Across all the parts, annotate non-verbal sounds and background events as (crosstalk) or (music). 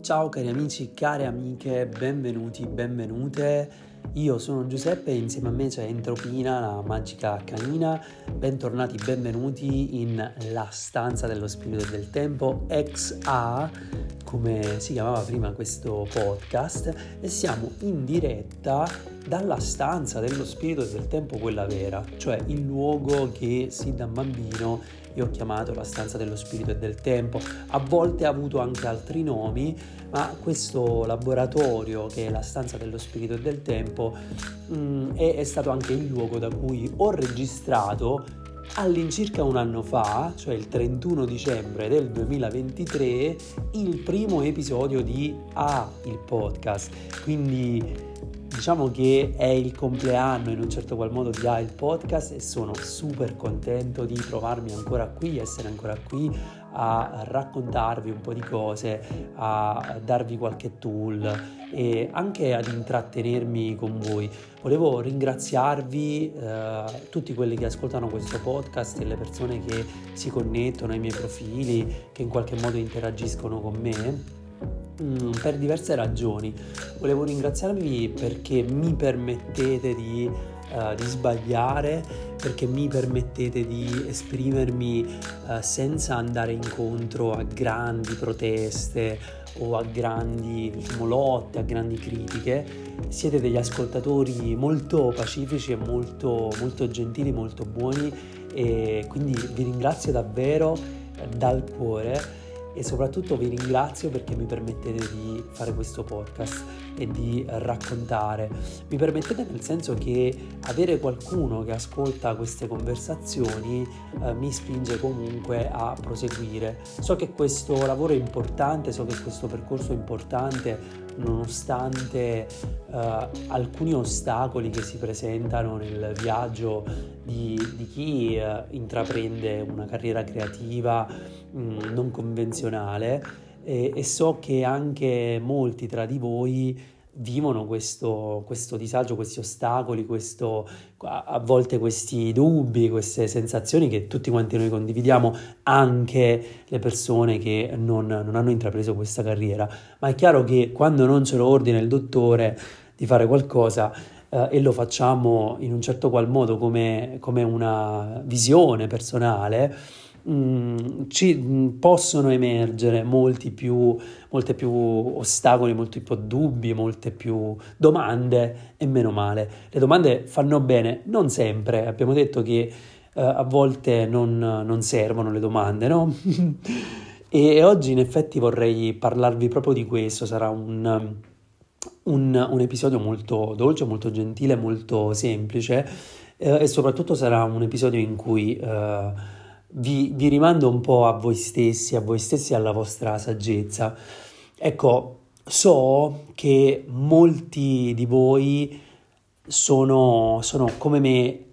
Ciao cari amici, care amiche, benvenuti, benvenute. Io sono Giuseppe e insieme a me c'è Entropina, la magica canina. Bentornati, benvenuti in La stanza dello spirito e del tempo, XA, come si chiamava prima questo podcast, e siamo in diretta dalla stanza dello spirito e del tempo, quella vera, cioè il luogo che sin da bambino io ho chiamato la stanza dello spirito e del tempo, a volte ha avuto anche altri nomi, ma questo laboratorio che è la stanza dello spirito e del tempo mh, mm, è, è stato anche il luogo da cui ho registrato all'incirca un anno fa, cioè il 31 dicembre del 2023, il primo episodio di A, il podcast. Quindi diciamo che è il compleanno in un certo qual modo di il podcast e sono super contento di trovarmi ancora qui, essere ancora qui a raccontarvi un po' di cose, a darvi qualche tool e anche ad intrattenermi con voi. Volevo ringraziarvi eh, tutti quelli che ascoltano questo podcast e le persone che si connettono ai miei profili, che in qualche modo interagiscono con me Mm, per diverse ragioni. Volevo ringraziarvi perché mi permettete di, uh, di sbagliare, perché mi permettete di esprimermi uh, senza andare incontro a grandi proteste o a grandi diciamo, lotte, a grandi critiche. Siete degli ascoltatori molto pacifici e molto, molto gentili, molto buoni e quindi vi ringrazio davvero eh, dal cuore e soprattutto vi ringrazio perché mi permettete di fare questo podcast e di raccontare. Mi permettete nel senso che avere qualcuno che ascolta queste conversazioni eh, mi spinge comunque a proseguire. So che questo lavoro è importante, so che questo percorso è importante nonostante eh, alcuni ostacoli che si presentano nel viaggio di, di chi eh, intraprende una carriera creativa mh, mm, non convenzionale e, e, so che anche molti tra di voi vivono questo, questo disagio, questi ostacoli, questo, a volte questi dubbi, queste sensazioni che tutti quanti noi condividiamo, anche le persone che non, non hanno intrapreso questa carriera. Ma è chiaro che quando non ce lo ordina il dottore di fare qualcosa, eh, e lo facciamo in un certo qual modo come, come una visione personale, Mm, ci mm, possono emergere molti più, molte più ostacoli, molti più dubbi, molte più domande e meno male. Le domande fanno bene, non sempre, abbiamo detto che uh, a volte non, non, servono le domande, no? (laughs) e, oggi in effetti vorrei parlarvi proprio di questo, sarà un, un, un episodio molto dolce, molto gentile, molto semplice uh, e soprattutto sarà un episodio in cui... Uh, vi, vi rimando un po' a voi stessi, a voi stessi e alla vostra saggezza. Ecco, so che molti di voi sono, sono come me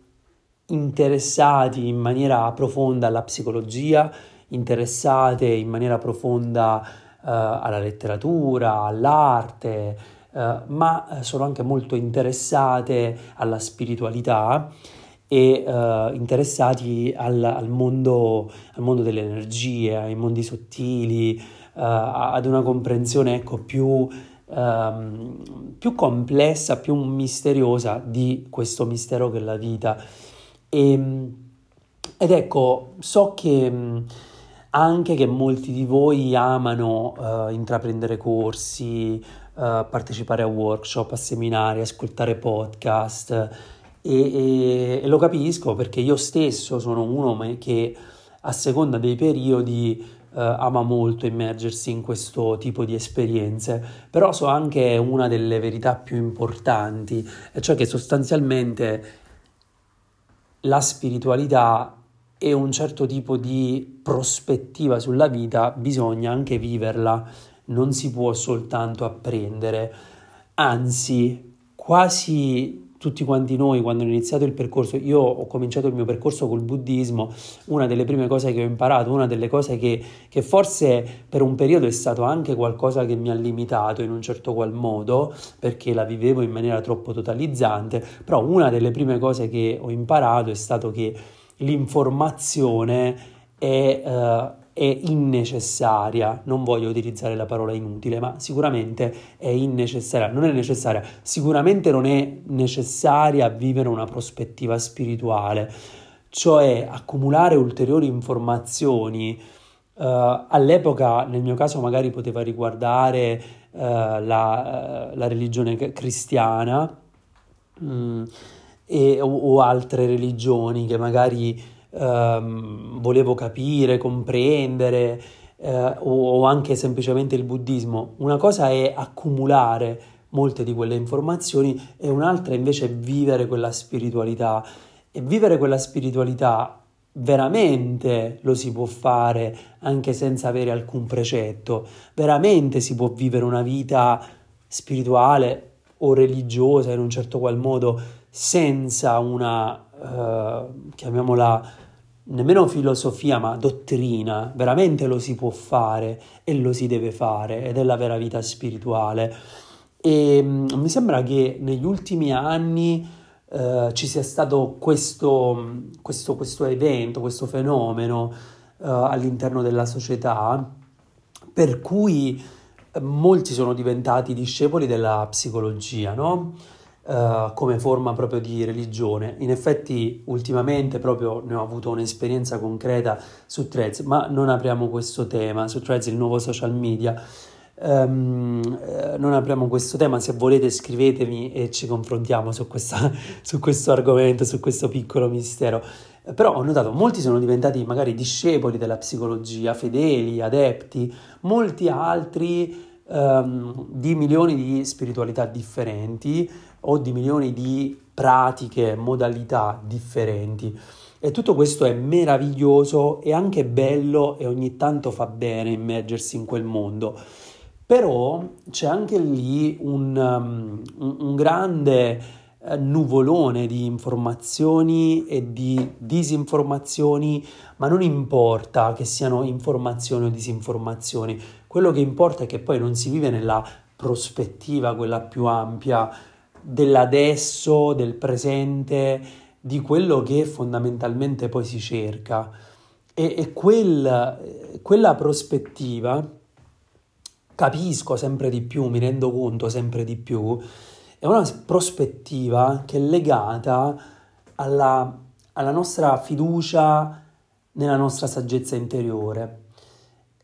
interessati in maniera profonda alla psicologia, interessate in maniera profonda uh, alla letteratura, all'arte, uh, ma sono anche molto interessate alla spiritualità e uh, interessati al, al, mondo, al, mondo, delle energie, ai mondi sottili, uh, ad una comprensione ecco, più, um, più, complessa, più misteriosa di questo mistero che è la vita. E, ed ecco, so che anche che molti di voi amano intraprendere corsi, partecipare a workshop, a seminari, ascoltare podcast, e, e, e, lo capisco perché io stesso sono uno che a seconda dei periodi eh, ama molto immergersi in questo tipo di esperienze, però so anche una delle verità più importanti, cioè che sostanzialmente la spiritualità e un certo tipo di prospettiva sulla vita bisogna anche viverla, non si può soltanto apprendere, anzi quasi tutti quanti noi quando ho iniziato il percorso, io ho cominciato il mio percorso col buddismo, una delle prime cose che ho imparato, una delle cose che, che forse per un periodo è stato anche qualcosa che mi ha limitato in un certo qual modo, perché la vivevo in maniera troppo totalizzante, però una delle prime cose che ho imparato è stato che l'informazione è... Uh, è innecessaria, non voglio utilizzare la parola inutile, ma sicuramente è innecessaria, non è necessaria, sicuramente non è necessaria vivere una prospettiva spirituale, cioè accumulare ulteriori informazioni. Uh, all'epoca, nel mio caso, magari poteva riguardare uh, la, uh, la, religione cristiana um, e, o, o altre religioni che magari ehm, volevo capire, comprendere eh, o, o anche semplicemente il buddismo. Una cosa è accumulare molte di quelle informazioni e un'altra invece è vivere quella spiritualità. E vivere quella spiritualità veramente lo si può fare anche senza avere alcun precetto, veramente si può vivere una vita spirituale o religiosa in un certo qual modo senza una, eh, chiamiamola, nemmeno filosofia, ma dottrina, veramente lo si può fare e lo si deve fare ed è la vera vita spirituale. E mm, mi sembra che negli ultimi anni eh, ci sia stato questo, questo, questo, evento, questo fenomeno eh, all'interno della società per cui molti sono diventati discepoli della psicologia, no? Uh, come forma proprio di religione. In effetti ultimamente proprio ne ho avuto un'esperienza concreta su Threads, ma non apriamo questo tema, su Threads il nuovo social media. Um, non apriamo questo tema, se volete scrivetemi e ci confrontiamo su, questa, (laughs) su questo argomento, su questo piccolo mistero. Però ho notato molti sono diventati magari discepoli della psicologia, fedeli, adepti, molti altri um, di milioni di spiritualità differenti o di milioni di pratiche, modalità differenti. E tutto questo è meraviglioso e anche bello e ogni tanto fa bene immergersi in quel mondo. Però c'è anche lì un, um, un, grande uh, nuvolone di informazioni e di disinformazioni, ma non importa che siano informazioni o disinformazioni, quello che importa è che poi non si vive nella prospettiva, quella più ampia, dell'adesso, del presente, di quello che fondamentalmente poi si cerca. E, e quel, quella prospettiva, capisco sempre di più, mi rendo conto sempre di più, è una prospettiva che è legata alla, alla nostra fiducia nella nostra saggezza interiore.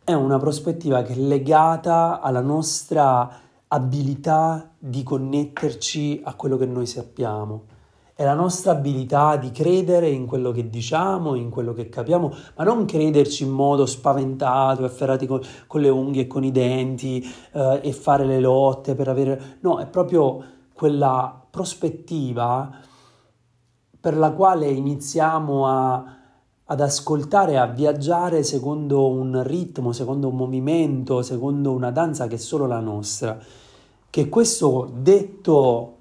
È una prospettiva che è legata alla nostra abilità di connetterci a quello che noi sappiamo. È la nostra abilità di credere in quello che diciamo, in quello che capiamo, ma non crederci in modo spaventato, afferrati con, con le unghie e con i denti eh, e fare le lotte per avere... No, è proprio quella prospettiva per la quale iniziamo a ad ascoltare, a viaggiare secondo un ritmo, secondo un movimento, secondo una danza che è solo la nostra. Che questo detto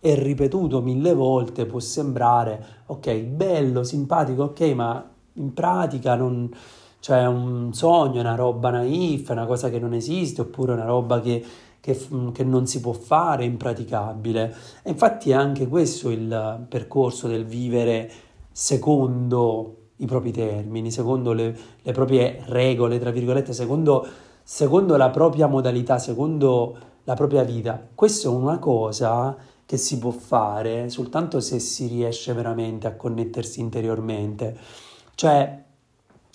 e ripetuto mille volte può sembrare, ok, bello, simpatico, ok, ma in pratica non, cioè è un sogno, una roba naif, una cosa che non esiste, oppure una roba che, che, che, non si può fare, impraticabile. E infatti è anche questo il percorso del vivere secondo i propri termini, secondo le, le proprie regole, tra virgolette, secondo, secondo la propria modalità, secondo la propria vita. Questa è una cosa che si può fare soltanto se si riesce veramente a connettersi interiormente. Cioè,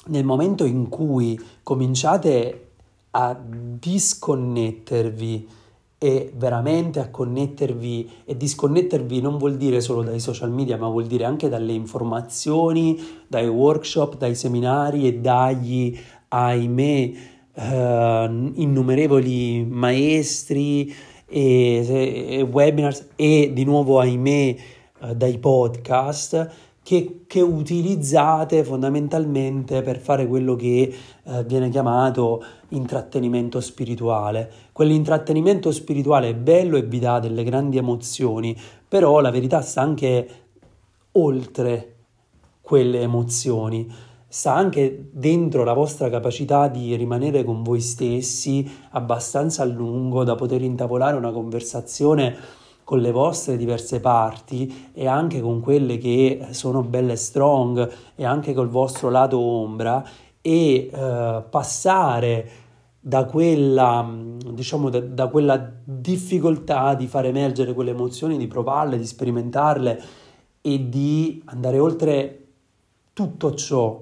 nel momento in cui cominciate a disconnettervi e veramente a connettervi e disconnettervi non vuol dire solo dai social media, ma vuol dire anche dalle informazioni, dai workshop, dai seminari e dagli, ahimè, eh, innumerevoli maestri e, e, webinars e di nuovo, ahimè, eh, dai podcast che, che, utilizzate fondamentalmente per fare quello che eh, viene chiamato intrattenimento spirituale. Quell'intrattenimento spirituale è bello e vi dà delle grandi emozioni, però la verità sta anche oltre quelle emozioni, sta anche dentro la vostra capacità di rimanere con voi stessi abbastanza a lungo da poter intavolare una conversazione con le vostre diverse parti e anche con quelle che sono belle strong e anche col vostro lato ombra e uh, passare da quella, diciamo, da, da, quella difficoltà di far emergere quelle emozioni, di provarle, di sperimentarle e di andare oltre tutto ciò.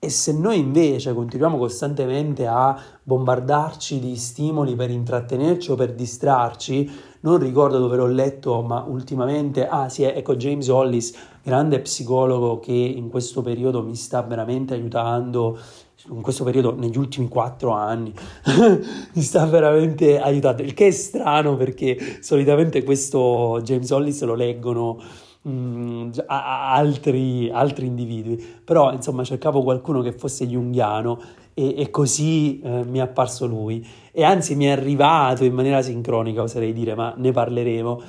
E se noi invece continuiamo costantemente a bombardarci di stimoli per intrattenerci o per distrarci, non ricordo dove l'ho letto, ma ultimamente, ah sì, ecco James Hollis, grande psicologo che in questo periodo mi sta veramente aiutando in questo periodo, negli ultimi quattro anni, (laughs) mi sta veramente aiutando. Il che è strano perché solitamente questo James Hollis lo leggono mh, mm, a, a altri, altri, individui, però insomma cercavo qualcuno che fosse junghiano e, e così eh, mi è apparso lui. E anzi mi è arrivato in maniera sincronica, oserei dire, ma ne parleremo.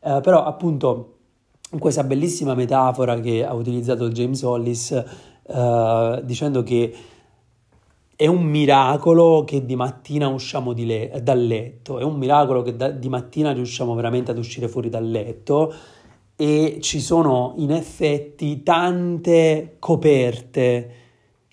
Eh, però appunto questa bellissima metafora che ha utilizzato James Hollis eh, dicendo che è un miracolo che di mattina usciamo di le- dal letto, è un miracolo che da- di mattina riusciamo veramente ad uscire fuori dal letto e ci sono in effetti tante coperte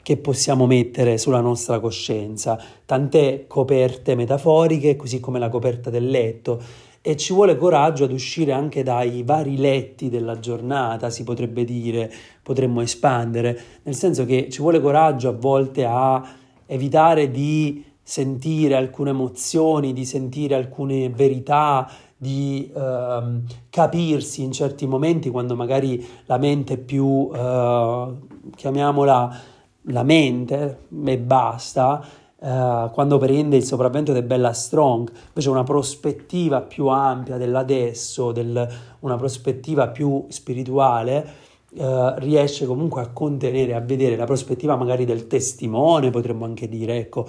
che possiamo mettere sulla nostra coscienza, tante coperte metaforiche, così come la coperta del letto. E ci vuole coraggio ad uscire anche dai vari letti della giornata, si potrebbe dire, potremmo espandere, nel senso che ci vuole coraggio a volte a evitare di sentire alcune emozioni, di sentire alcune verità, di uh, capirsi in certi momenti quando magari la mente è più, uh, chiamiamola la mente e basta, uh, quando prende il sopravvento del Bella Strong, invece una prospettiva più ampia dell'adesso, del, una prospettiva più spirituale, Uh, riesce comunque a contenere, a vedere la prospettiva magari del testimone, potremmo anche dire, ecco,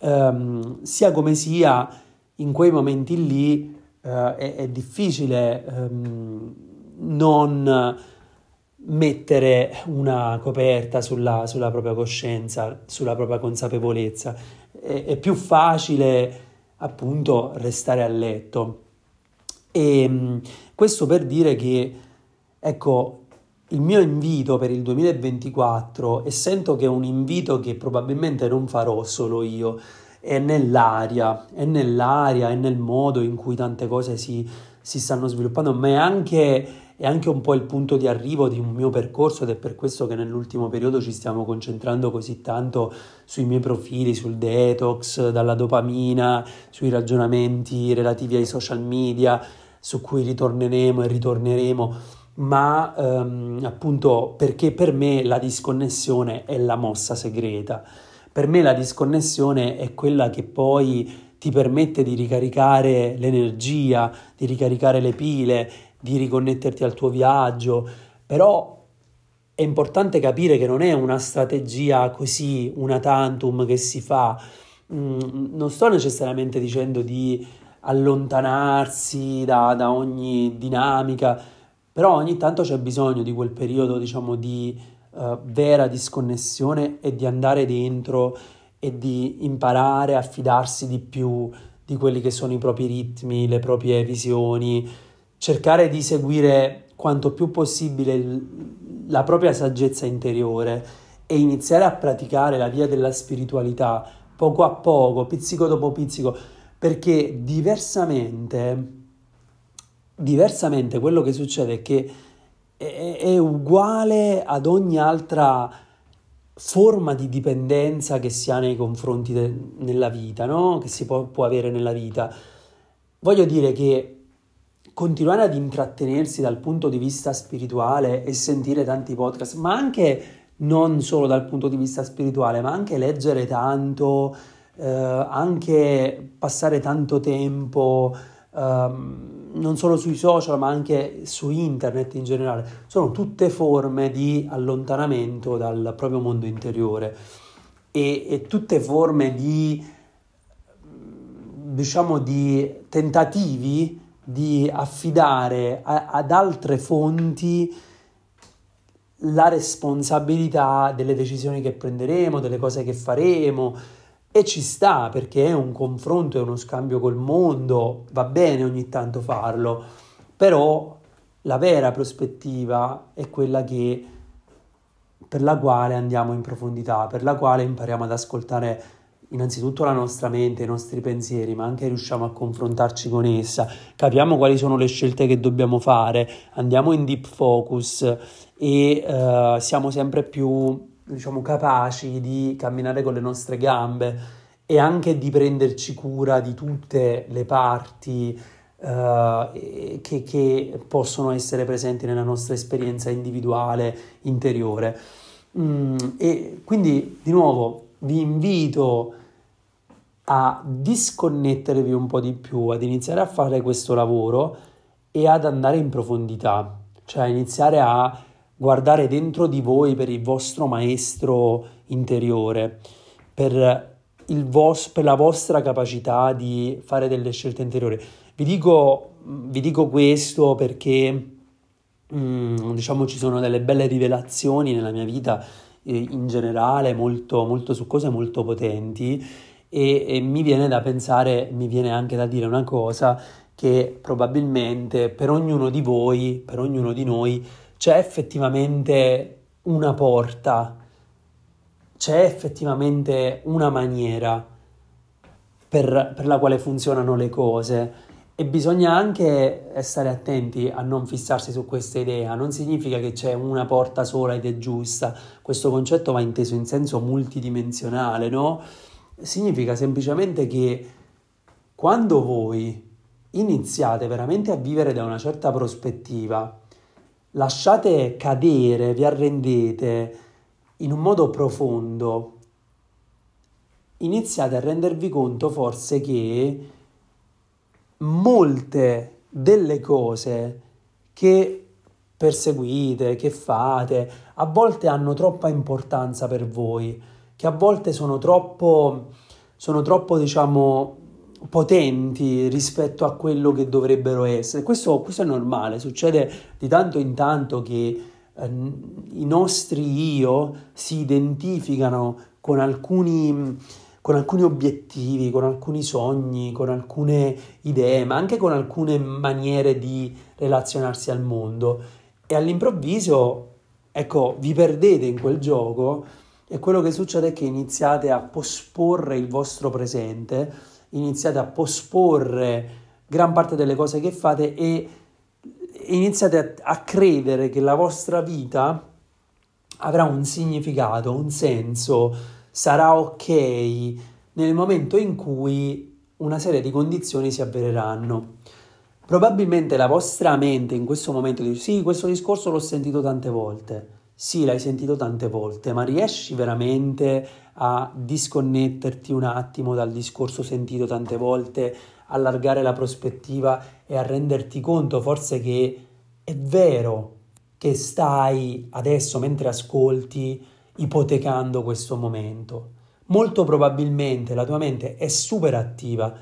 um, sia come sia, in quei momenti lì uh, è, è, difficile um, non mettere una coperta sulla, sulla, propria coscienza, sulla propria consapevolezza. È, è più facile appunto restare a letto. E um, questo per dire che, ecco, il mio invito per il 2024 e sento che è un invito che probabilmente non farò solo io, è nell'aria, è nell'aria, è nel modo in cui tante cose si, si stanno sviluppando, ma è anche, è anche, un po' il punto di arrivo di un mio percorso ed è per questo che nell'ultimo periodo ci stiamo concentrando così tanto sui miei profili, sul detox, dalla dopamina, sui ragionamenti relativi ai social media, su cui ritorneremo e ritorneremo ma ehm, appunto perché per me la disconnessione è la mossa segreta. Per me la disconnessione è quella che poi ti permette di ricaricare l'energia, di ricaricare le pile, di riconnetterti al tuo viaggio, però è importante capire che non è una strategia così, una tantum che si fa. Mm, non sto necessariamente dicendo di allontanarsi da, da ogni dinamica, però ogni tanto c'è bisogno di quel periodo, diciamo, di uh, vera disconnessione e di andare dentro e di imparare a fidarsi di più di quelli che sono i propri ritmi, le proprie visioni, cercare di seguire quanto più possibile il, la propria saggezza interiore e iniziare a praticare la via della spiritualità poco a poco, pizzico dopo pizzico, perché diversamente Diversamente quello che succede è che è, è uguale ad ogni altra forma di dipendenza che si ha nei confronti de- nella vita, no? che si può, può avere nella vita. Voglio dire che continuare ad intrattenersi dal punto di vista spirituale e sentire tanti podcast, ma anche non solo dal punto di vista spirituale, ma anche leggere tanto, eh, anche passare tanto tempo um, non solo sui social ma anche su internet in generale, sono tutte forme di allontanamento dal proprio mondo interiore. E, e tutte forme di, diciamo, di tentativi di affidare a, ad altre fonti la responsabilità delle decisioni che prenderemo, delle cose che faremo, e ci sta perché è un confronto, è uno scambio col mondo, va bene ogni tanto farlo, però la vera prospettiva è quella che per la quale andiamo in profondità, per la quale impariamo ad ascoltare innanzitutto la nostra mente, i nostri pensieri, ma anche riusciamo a confrontarci con essa, capiamo quali sono le scelte che dobbiamo fare, andiamo in deep focus e uh, siamo sempre più diciamo, capaci di camminare con le nostre gambe e anche di prenderci cura di tutte le parti uh, che, che, possono essere presenti nella nostra esperienza individuale, interiore. Mm, e quindi di nuovo vi invito a disconnettervi un po' di più, ad iniziare a fare questo lavoro e ad andare in profondità, cioè iniziare a guardare dentro di voi per il vostro maestro interiore, per, vos- per la vostra capacità di fare delle scelte interiori. Vi dico, vi dico questo perché mm, diciamo ci sono delle belle rivelazioni nella mia vita eh, in generale, molto, molto succose, molto potenti e, e mi viene da pensare, mi viene anche da dire una cosa che probabilmente per ognuno di voi, per ognuno di noi, c'è effettivamente una porta, c'è effettivamente una maniera per, per, la quale funzionano le cose e bisogna anche stare attenti a non fissarsi su questa idea, non significa che c'è una porta sola ed è giusta, questo concetto va inteso in senso multidimensionale, no? Significa semplicemente che quando voi iniziate veramente a vivere da una certa prospettiva, lasciate cadere, vi arrendete in un modo profondo, iniziate a rendervi conto forse che molte delle cose che perseguite, che fate, a volte hanno troppa importanza per voi, che a volte sono troppo, sono troppo diciamo, potenti rispetto a quello che dovrebbero essere. Questo, questo è normale, succede di tanto in tanto che eh, i nostri io si identificano con alcuni, con alcuni obiettivi, con alcuni sogni, con alcune idee, ma anche con alcune maniere di relazionarsi al mondo e all'improvviso, ecco, vi perdete in quel gioco e quello che succede è che iniziate a posporre il vostro presente iniziate a posporre gran parte delle cose che fate e iniziate a, a credere che la vostra vita avrà un significato, un senso, sarà ok nel momento in cui una serie di condizioni si avvereranno. Probabilmente la vostra mente in questo momento dice sì, questo discorso l'ho sentito tante volte. Sì, l'hai sentito tante volte, ma riesci veramente a disconnetterti un attimo dal discorso sentito tante volte, allargare la prospettiva e a renderti conto forse che è vero che stai adesso mentre ascolti ipotecando questo momento. Molto probabilmente la tua mente è super attiva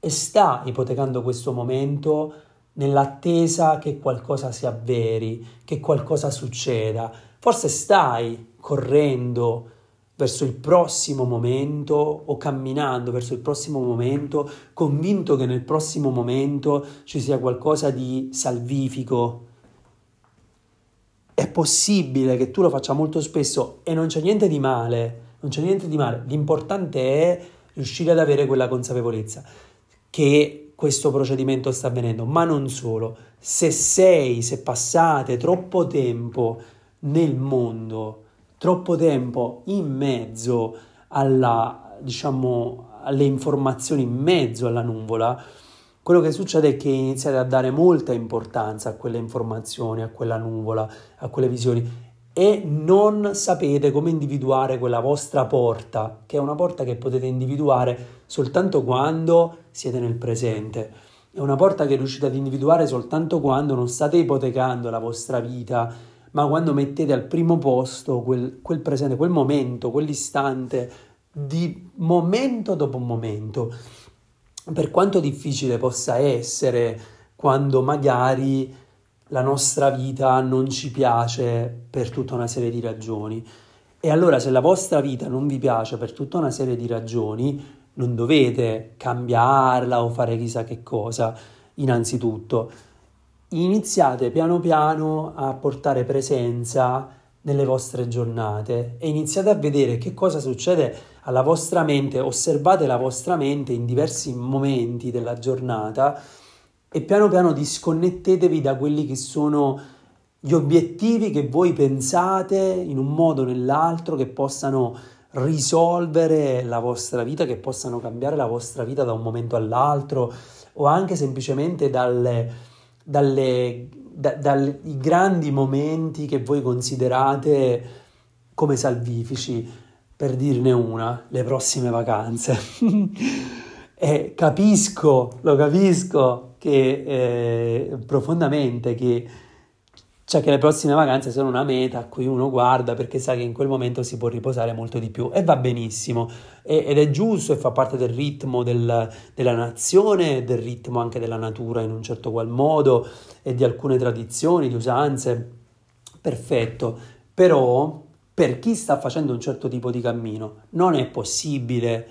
e sta ipotecando questo momento nell'attesa che qualcosa si avveri, che qualcosa succeda. Forse stai correndo verso il prossimo momento o camminando verso il prossimo momento, convinto che nel prossimo momento ci sia qualcosa di salvifico. È possibile che tu lo faccia molto spesso e non c'è niente di male, non c'è niente di male. L'importante è riuscire ad avere quella consapevolezza che questo procedimento sta avvenendo, ma non solo. Se sei, se passate troppo tempo nel mondo, troppo tempo in mezzo alla, diciamo, alle informazioni, in mezzo alla nuvola, quello che succede è che iniziate a dare molta importanza a quelle informazioni, a quella nuvola, a quelle visioni e non sapete come individuare quella vostra porta, che è una porta che potete individuare soltanto quando siete nel presente. È una porta che riuscite ad individuare soltanto quando non state ipotecando la vostra vita ma quando mettete al primo posto quel, quel presente, quel momento, quell'istante di momento dopo momento, per quanto difficile possa essere quando magari la nostra vita non ci piace per tutta una serie di ragioni. E allora se la vostra vita non vi piace per tutta una serie di ragioni, non dovete cambiarla o fare chissà che cosa, innanzitutto iniziate piano piano a portare presenza nelle vostre giornate e iniziate a vedere che cosa succede alla vostra mente, osservate la vostra mente in diversi momenti della giornata e piano piano disconnettetevi da quelli che sono gli obiettivi che voi pensate in un modo o nell'altro che possano risolvere la vostra vita, che possano cambiare la vostra vita da un momento all'altro o anche semplicemente dalle, dalle da, dai grandi momenti che voi considerate come salvifici, per dirne una, le prossime vacanze. (laughs) e capisco, lo capisco che eh, profondamente che cioè che le prossime vacanze sono una meta a cui uno guarda perché sa che in quel momento si può riposare molto di più. E va benissimo. E, ed è giusto e fa parte del ritmo del, della nazione, del ritmo anche della natura in un certo qual modo e di alcune tradizioni, di usanze, perfetto, però per chi sta facendo un certo tipo di cammino non è possibile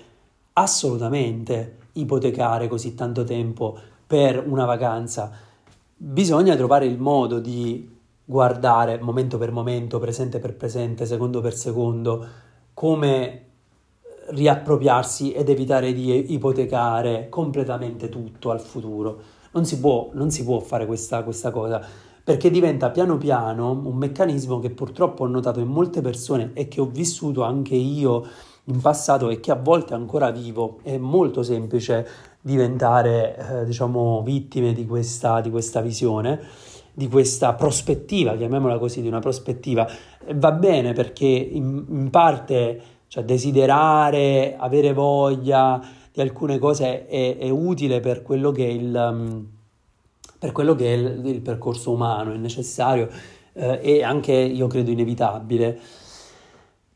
assolutamente ipotecare così tanto tempo per una vacanza. Bisogna trovare il modo di guardare momento per momento, presente per presente, secondo per secondo, come riappropriarsi ed evitare di ipotecare completamente tutto al futuro. Non si può, non si può fare questa, questa cosa perché diventa piano piano un meccanismo che purtroppo ho notato in molte persone e che ho vissuto anche io in passato e che a volte ancora vivo. È molto semplice diventare, eh, diciamo, vittime di questa, di questa visione di questa prospettiva, chiamiamola così, di una prospettiva, va bene perché in, in parte cioè, desiderare, avere voglia di alcune cose è, è utile per quello che è il, um, per quello che è il, il percorso umano, è necessario eh, e anche io credo inevitabile.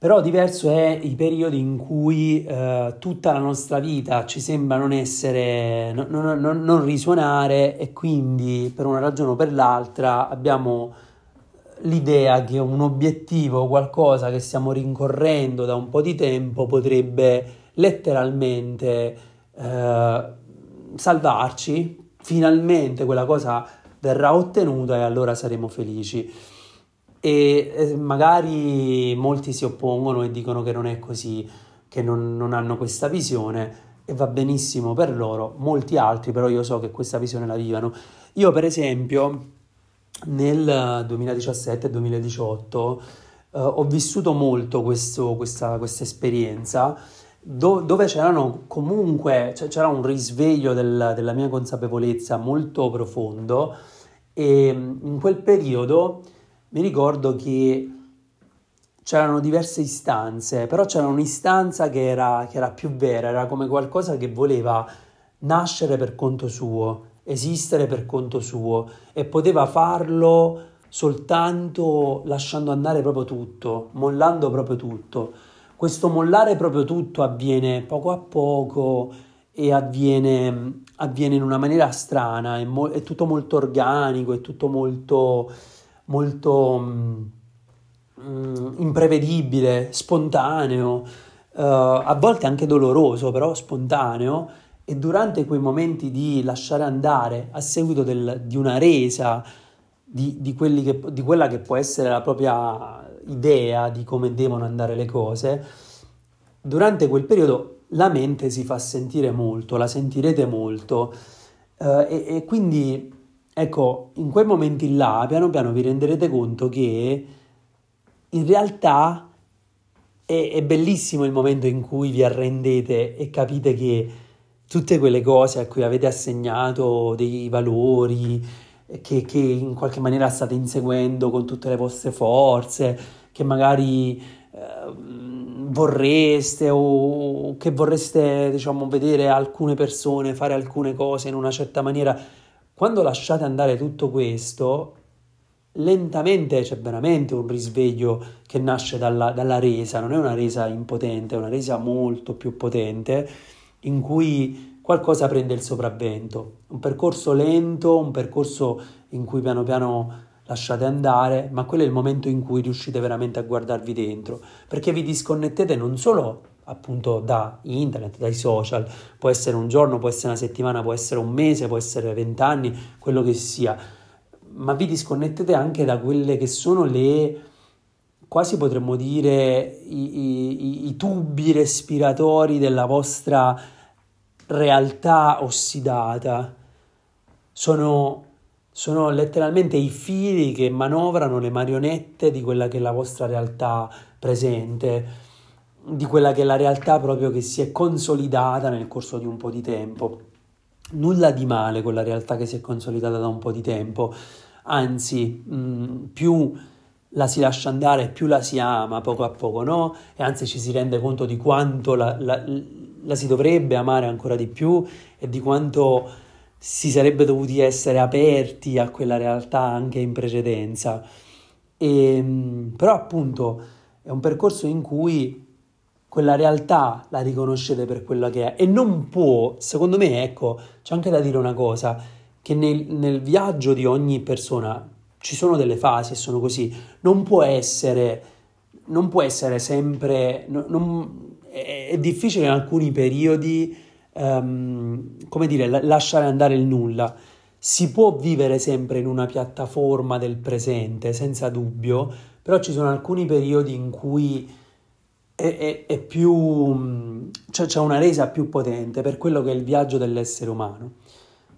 Però diverso è i periodi in cui eh, tutta la nostra vita ci sembra non essere, non, non, non, risuonare e quindi per una ragione o per l'altra abbiamo l'idea che un obiettivo, qualcosa che stiamo rincorrendo da un po' di tempo potrebbe letteralmente eh, salvarci, finalmente quella cosa verrà ottenuta e allora saremo felici e magari molti si oppongono e dicono che non è così, che non, non, hanno questa visione e va benissimo per loro, molti altri però io so che questa visione la vivono. Io per esempio nel 2017-2018 eh, ho vissuto molto questo, questa, questa esperienza do, dove c'erano comunque, cioè c'era un risveglio del, della mia consapevolezza molto profondo e in quel periodo mi ricordo che c'erano diverse istanze, però c'era un'istanza che era, che era più vera, era come qualcosa che voleva nascere per conto suo, esistere per conto suo e poteva farlo soltanto lasciando andare proprio tutto, mollando proprio tutto. Questo mollare proprio tutto avviene poco a poco e avviene, avviene in una maniera strana, è, mo- è tutto molto organico, è tutto molto molto mm, imprevedibile, spontaneo, uh, a volte anche doloroso, però spontaneo, e durante quei momenti di lasciare andare a seguito del, di una resa di, di, che, di quella che può essere la propria idea di come devono andare le cose, durante quel periodo la mente si fa sentire molto, la sentirete molto. Uh, e, e, quindi Ecco, in quei momenti là, piano piano vi renderete conto che in realtà è, è bellissimo il momento in cui vi arrendete e capite che tutte quelle cose a cui avete assegnato dei valori, che, che, in qualche maniera state inseguendo con tutte le vostre forze, che magari eh, vorreste o che vorreste, diciamo, vedere alcune persone fare alcune cose in una certa maniera quando lasciate andare tutto questo, lentamente c'è veramente un risveglio che nasce dalla, dalla, resa, non è una resa impotente, è una resa molto più potente in cui qualcosa prende il sopravvento. Un percorso lento, un percorso in cui piano piano lasciate andare, ma quello è il momento in cui riuscite veramente a guardarvi dentro, perché vi disconnettete non solo appunto da internet, dai social, può essere un giorno, può essere una settimana, può essere un mese, può essere vent'anni, quello che sia, ma vi disconnettete anche da quelle che sono le quasi potremmo dire i, i, i tubi respiratori della vostra realtà ossidata. Sono, sono letteralmente i fili che manovrano le marionette di quella che è la vostra realtà presente di quella che è la realtà proprio che si è consolidata nel corso di un po' di tempo. Nulla di male con la realtà che si è consolidata da un po' di tempo, anzi, mh, mm, più la si lascia andare, più la si ama poco a poco, no? E anzi ci si rende conto di quanto la, la, la si dovrebbe amare ancora di più e di quanto si sarebbe dovuti essere aperti a quella realtà anche in precedenza. E, mm, però appunto è un percorso in cui quella realtà la riconoscete per quella che è e non può, secondo me, ecco, c'è anche da dire una cosa, che nel, nel viaggio di ogni persona ci sono delle fasi e sono così, non può essere, non può essere sempre, non, non, è, è, difficile in alcuni periodi, um, come dire, lasciare andare il nulla. Si può vivere sempre in una piattaforma del presente, senza dubbio, però ci sono alcuni periodi in cui è, è, è più, cioè c'è una resa più potente per quello che è il viaggio dell'essere umano.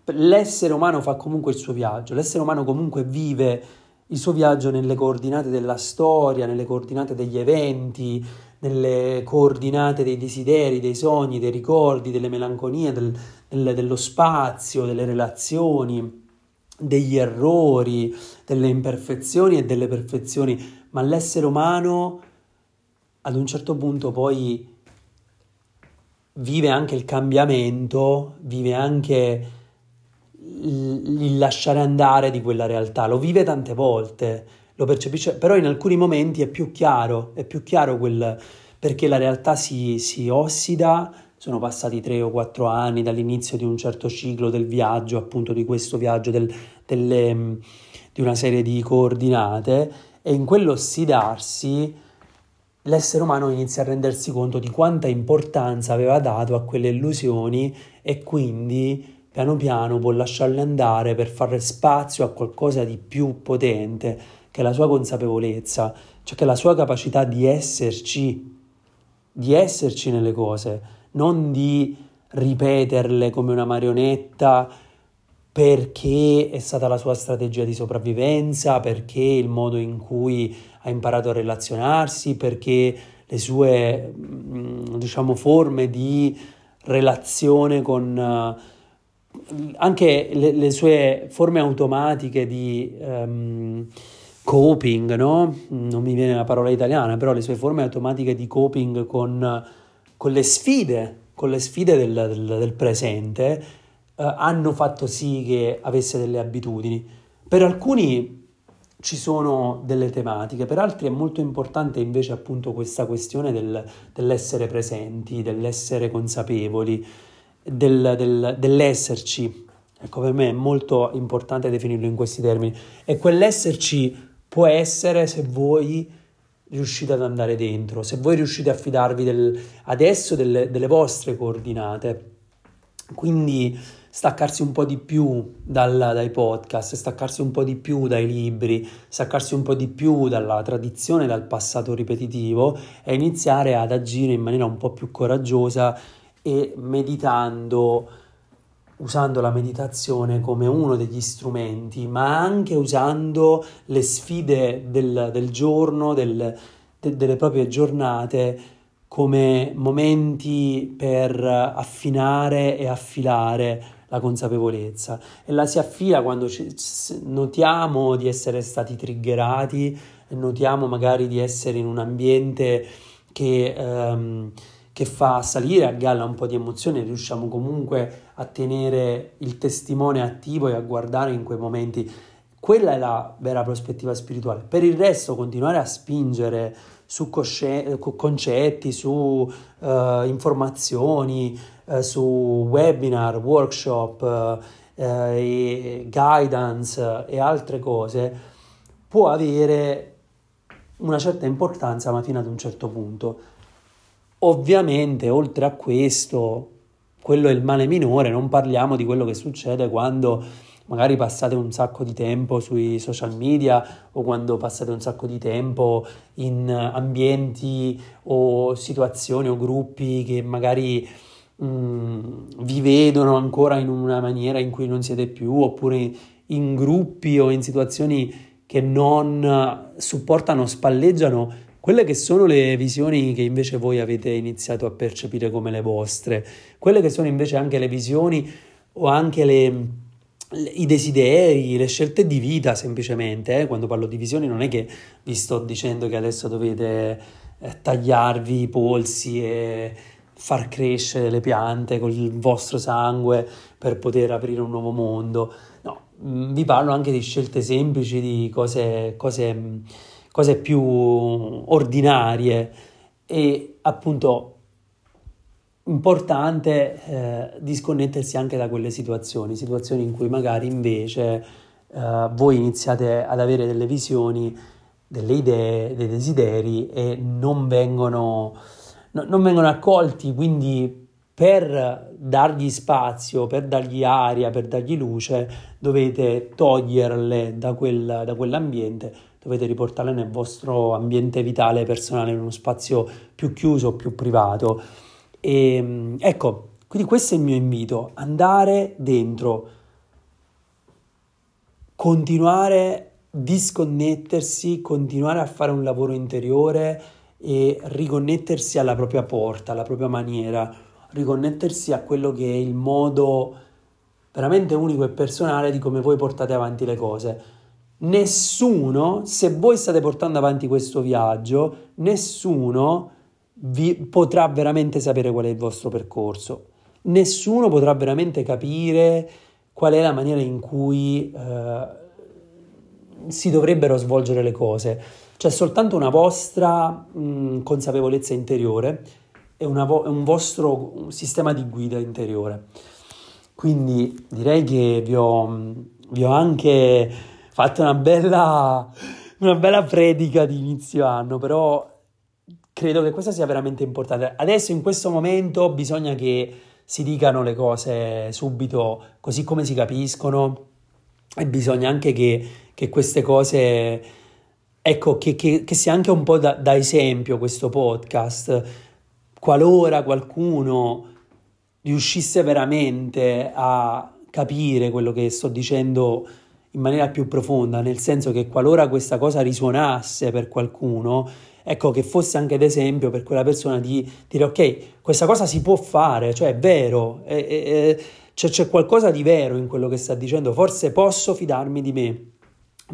L'essere umano fa comunque il suo viaggio, l'essere umano comunque vive il suo viaggio nelle coordinate della storia, nelle coordinate degli eventi, nelle coordinate dei desideri, dei sogni, dei ricordi, delle melanconie, del, del, dello spazio, delle relazioni, degli errori, delle imperfezioni e delle perfezioni, ma l'essere umano ad un certo punto poi vive anche il cambiamento, vive anche il lasciare andare di quella realtà, lo vive tante volte, lo percepisce, però in alcuni momenti è più chiaro, è più chiaro quel, perché la realtà si, si ossida, sono passati tre o quattro anni dall'inizio di un certo ciclo del viaggio, appunto di questo viaggio, del, delle, di una serie di coordinate, e in quell'ossidarsi l'essere umano inizia a rendersi conto di quanta importanza aveva dato a quelle illusioni e quindi piano piano può lasciarle andare per fare spazio a qualcosa di più potente, che la sua consapevolezza, cioè che la sua capacità di esserci, di esserci nelle cose, non di ripeterle come una marionetta perché è stata la sua strategia di sopravvivenza, perché il modo in cui ha imparato a relazionarsi, perché le sue mm, diciamo forme di relazione con uh, anche le, le, sue forme automatiche di um, coping, no? Non mi viene la parola italiana, però le sue forme automatiche di coping con, con le sfide, con le sfide del, del, del presente eh, hanno fatto sì che avesse delle abitudini. Per alcuni ci sono delle tematiche, per altri è molto importante invece appunto questa questione del, dell'essere presenti, dell'essere consapevoli, del, del, dell'esserci. Ecco, per me è molto importante definirlo in questi termini. E quell'esserci può essere se voi riuscite ad andare dentro, se voi riuscite a fidarvi del, adesso delle, delle vostre coordinate. Quindi staccarsi un po' di più dal, dai podcast, staccarsi un po' di più dai libri, staccarsi un po' di più dalla tradizione, dal passato ripetitivo e iniziare ad agire in maniera un po' più coraggiosa e meditando, usando la meditazione come uno degli strumenti, ma anche usando le sfide del, del giorno, del, de, delle proprie giornate come momenti per affinare e affilare la consapevolezza e la si affila quando ci, notiamo di essere stati triggerati, notiamo magari di essere in un ambiente che, ehm, che fa salire a galla un po' di emozione, riusciamo comunque a tenere il testimone attivo e a guardare in quei momenti. Quella è la vera prospettiva spirituale. Per il resto, continuare a spingere su cosce- concetti, su uh, informazioni, eh, su webinar, workshop, eh, guidance e altre cose, può avere una certa importanza, ma fino ad un certo punto. Ovviamente, oltre a questo, quello è il male minore, non parliamo di quello che succede quando magari passate un sacco di tempo sui social media o quando passate un sacco di tempo in ambienti o situazioni o gruppi che magari mh, mm, vi vedono ancora in una maniera in cui non siete più, oppure in gruppi o in situazioni che non supportano, spalleggiano quelle che sono le visioni che invece voi avete iniziato a percepire come le vostre, quelle che sono invece anche le visioni o anche le, le, i desideri, le scelte di vita semplicemente. Eh? Quando parlo di visioni non è che vi sto dicendo che adesso dovete eh, tagliarvi i polsi e far crescere le piante con il vostro sangue per poter aprire un nuovo mondo. No, mm, vi parlo anche di scelte semplici, di cose, cose, cose più ordinarie e appunto importante eh, disconnettersi anche da quelle situazioni, situazioni in cui magari invece eh, voi iniziate ad avere delle visioni, delle idee, dei desideri e non vengono no, non vengono accolti, quindi per dargli spazio, per dargli aria, per dargli luce, dovete toglierle da, quel, da quell'ambiente, dovete riportarle nel vostro ambiente vitale personale, in uno spazio più chiuso, più privato. E ecco, quindi questo è il mio invito, andare dentro, continuare a disconnettersi, continuare a fare un lavoro interiore e riconnettersi alla propria porta, alla propria maniera, riconnettersi a quello che è il modo veramente unico e personale di come voi portate avanti le cose. Nessuno, se voi state portando avanti questo viaggio, nessuno vi potrà veramente sapere qual è il vostro percorso. Nessuno potrà veramente capire qual è la maniera in cui eh, si dovrebbero svolgere le cose c'è soltanto una vostra mh, consapevolezza interiore e vo- un vostro sistema di guida interiore. Quindi direi che vi ho, vi ho anche fatto una bella, una bella predica di inizio anno, però credo che questa sia veramente importante. Adesso in questo momento bisogna che si dicano le cose subito così come si capiscono e bisogna anche che, che queste cose Ecco, che, che, che, sia anche un po' da, da esempio questo podcast, qualora qualcuno riuscisse veramente a capire quello che sto dicendo in maniera più profonda, nel senso che qualora questa cosa risuonasse per qualcuno, ecco che fosse anche d'esempio per quella persona di dire ok, questa cosa si può fare, cioè è vero, è, è, c'è, c'è qualcosa di vero in quello che sta dicendo, forse posso fidarmi di me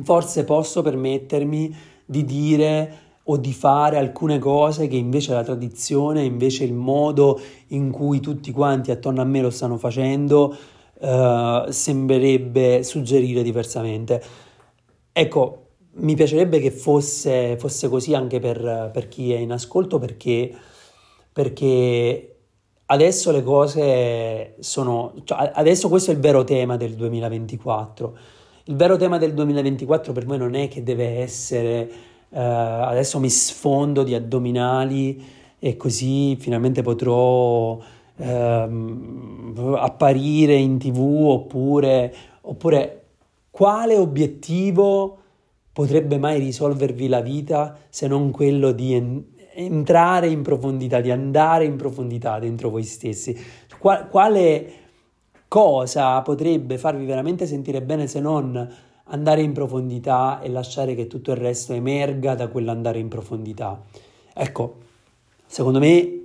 forse posso permettermi di dire o di fare alcune cose che invece la tradizione, invece il modo in cui tutti quanti attorno a me lo stanno facendo, eh, sembrerebbe suggerire diversamente. Ecco, mi piacerebbe che fosse, fosse così anche per, per, chi è in ascolto perché, perché adesso le cose sono... Cioè, adesso questo è il vero tema del 2024 il vero tema del 2024 per me non è che deve essere uh, adesso mi sfondo di addominali e così finalmente potrò uh, apparire in tv oppure, oppure quale obiettivo potrebbe mai risolvervi la vita se non quello di en- entrare in profondità, di andare in profondità dentro voi stessi? Qual- quale cosa potrebbe farvi veramente sentire bene se non andare in profondità e lasciare che tutto il resto emerga da quell'andare in profondità. Ecco, secondo me,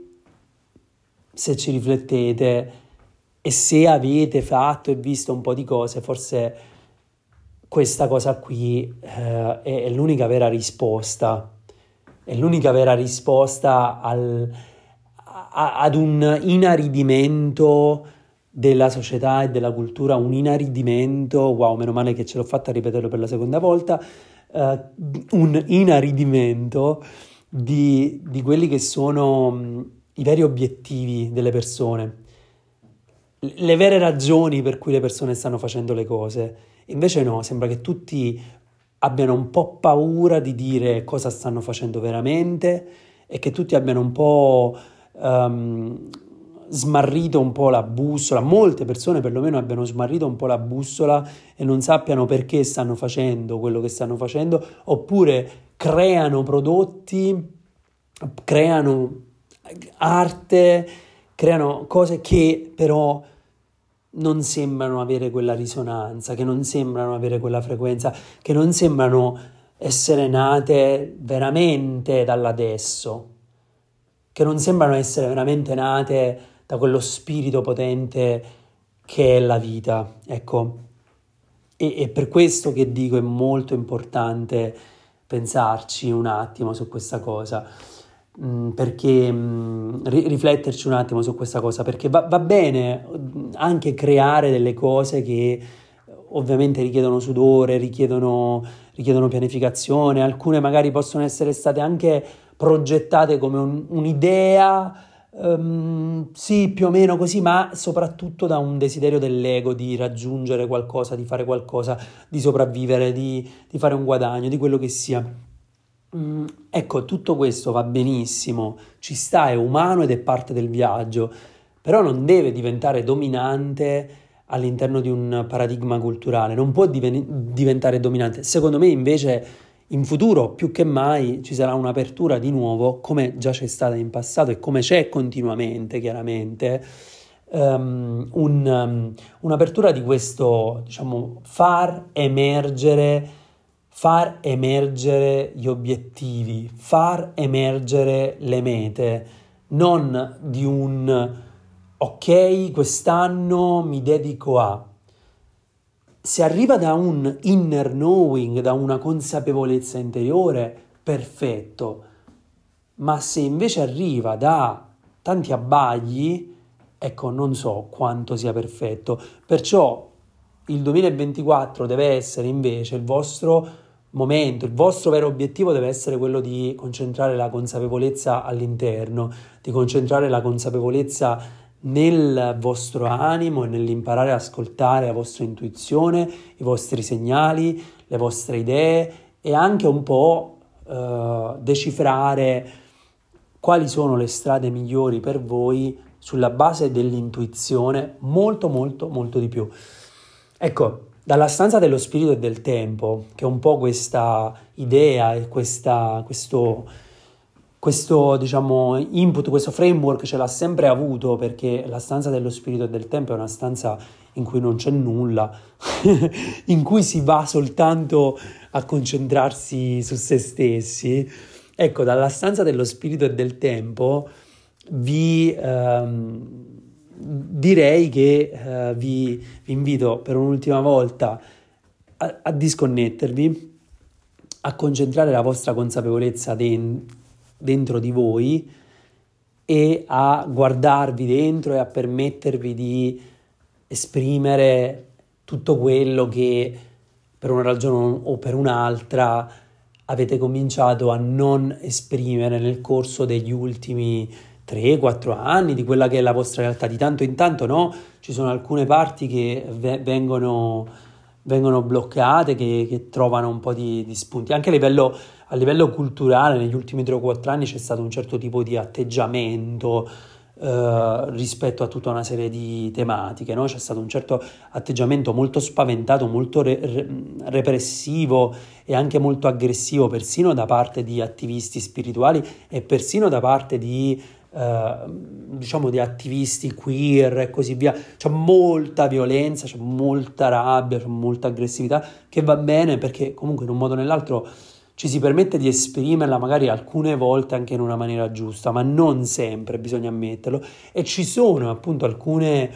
se ci riflettete e se avete fatto e visto un po' di cose, forse questa cosa qui eh, è, l'unica vera risposta, è l'unica vera risposta al, a, ad un inaridimento della società e della cultura un inaridimento, wow, meno male che ce l'ho fatta ripeterlo per la seconda volta, uh, un inaridimento di, di, quelli che sono i veri obiettivi delle persone, le vere ragioni per cui le persone stanno facendo le cose. Invece no, sembra che tutti abbiano un po' paura di dire cosa stanno facendo veramente e che tutti abbiano un po' um, smarrito un po' la bussola, molte persone perlomeno abbiano smarrito un po' la bussola e non sappiano perché stanno facendo quello che stanno facendo, oppure creano prodotti, creano arte, creano cose che però non sembrano avere quella risonanza, che non sembrano avere quella frequenza, che non sembrano essere nate veramente dall'adesso, che non sembrano essere veramente nate da quello spirito potente che è la vita. Ecco, e, e per questo che dico è molto importante pensarci un attimo su questa cosa. Mm, perché mm, rifletterci un attimo su questa cosa, perché va, va, bene mm, anche creare delle cose che ovviamente richiedono sudore, richiedono, richiedono pianificazione, alcune magari possono essere state anche progettate come un, un'idea, um, sì, più o meno così, ma soprattutto da un desiderio dell'ego di raggiungere qualcosa, di fare qualcosa, di sopravvivere, di, di fare un guadagno, di quello che sia. Mm, ecco, tutto questo va benissimo, ci sta, è umano ed è parte del viaggio, però non deve diventare dominante all'interno di un paradigma culturale, non può diven- diventare dominante. Secondo me invece in futuro più che mai ci sarà un'apertura di nuovo, come già c'è stata in passato e come c'è continuamente chiaramente, um, un, um, un'apertura di questo, diciamo, far emergere far emergere gli obiettivi, far emergere le mete, non di un ok, quest'anno mi dedico a. Se arriva da un inner knowing, da una consapevolezza interiore, perfetto. Ma se invece arriva da tanti abbagli, ecco, non so quanto sia perfetto. Perciò il 2024 deve essere invece il vostro momento, il vostro vero obiettivo deve essere quello di concentrare la consapevolezza all'interno, di concentrare la consapevolezza nel vostro animo e nell'imparare ad ascoltare la vostra intuizione, i vostri segnali, le vostre idee e anche un po' eh, decifrare quali sono le strade migliori per voi sulla base dell'intuizione, molto molto molto di più. Ecco, dalla stanza dello spirito e del tempo, che è un po' questa idea e questa, questo, questo diciamo, input, questo framework ce l'ha sempre avuto perché la stanza dello spirito e del tempo è una stanza in cui non c'è nulla, (laughs) in cui si va soltanto a concentrarsi su se stessi. Ecco, dalla stanza dello spirito e del tempo vi... Ehm, direi che uh, vi, vi, invito per un'ultima volta a, a, disconnettervi, a concentrare la vostra consapevolezza den- dentro di voi e a guardarvi dentro e a permettervi di esprimere tutto quello che per una ragione o per un'altra avete cominciato a non esprimere nel corso degli ultimi 3-4 anni di quella che è la vostra realtà. Di tanto in tanto no, ci sono alcune parti che v- vengono, vengono, bloccate, che, che, trovano un po' di, di spunti. Anche a livello, a livello, culturale negli ultimi 3 4 anni c'è stato un certo tipo di atteggiamento eh, rispetto a tutta una serie di tematiche, no? c'è stato un certo atteggiamento molto spaventato, molto re- re- repressivo e anche molto aggressivo, persino da parte di attivisti spirituali e persino da parte di eh, diciamo di attivisti queer e così via, c'è molta violenza, c'è molta rabbia, c'è molta aggressività che va bene perché comunque in un modo o nell'altro ci si permette di esprimerla magari alcune volte anche in una maniera giusta, ma non sempre, bisogna ammetterlo, e ci sono appunto alcune,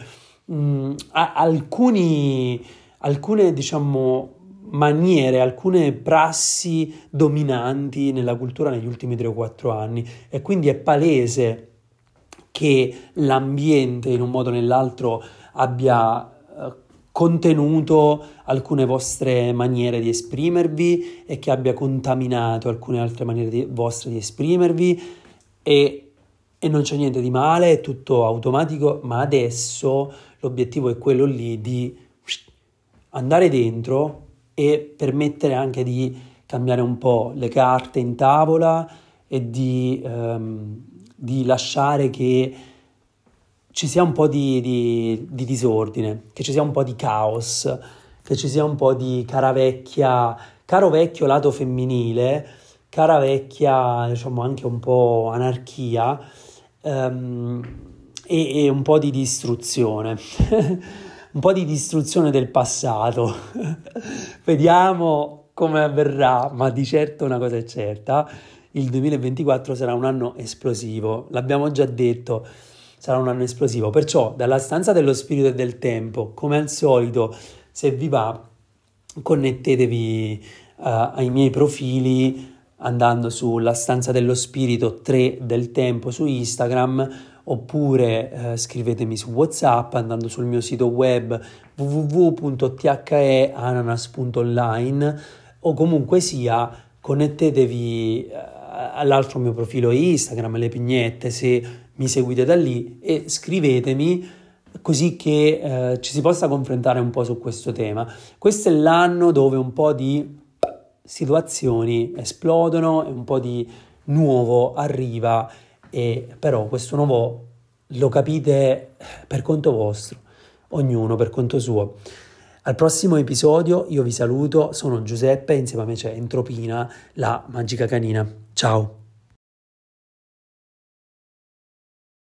mh, mm, alcuni, alcune diciamo maniere, alcune prassi dominanti nella cultura negli ultimi 3 o 4 anni. E quindi è palese che l'ambiente in un modo o nell'altro abbia eh, contenuto alcune vostre maniere di esprimervi e che abbia contaminato alcune altre maniere di, vostre di esprimervi. E, e non c'è niente di male, è tutto automatico, ma adesso l'obiettivo è quello lì di andare dentro e permettere anche di cambiare un po' le carte in tavola e di, um, di lasciare che ci sia un po' di, di, di disordine, che ci sia un po' di caos, che ci sia un po' di cara vecchia, caro vecchio lato femminile, cara vecchia, diciamo anche un po' anarchia um, e, e un po' di distruzione. (laughs) un po' di distruzione del passato. (laughs) Vediamo come avverrà, ma di certo una cosa è certa, il 2024 sarà un anno esplosivo, l'abbiamo già detto, sarà un anno esplosivo. Perciò dalla stanza dello spirito e del tempo, come al solito, se vi va, connettetevi uh, ai miei profili andando sulla stanza dello spirito 3 del tempo su Instagram oppure eh, scrivetemi su WhatsApp andando sul mio sito web www.theananas.online o comunque sia connettetevi eh, all'altro mio profilo Instagram, le pignette, se mi seguite da lì e scrivetemi così che eh, ci si possa confrontare un po' su questo tema. Questo è l'anno dove un po' di situazioni esplodono e un po' di nuovo arriva e però questo nuovo lo capite per conto vostro, ognuno per conto suo. Al prossimo episodio io vi saluto, sono Giuseppe, insieme a me c'è Entropina, la magica canina. Ciao!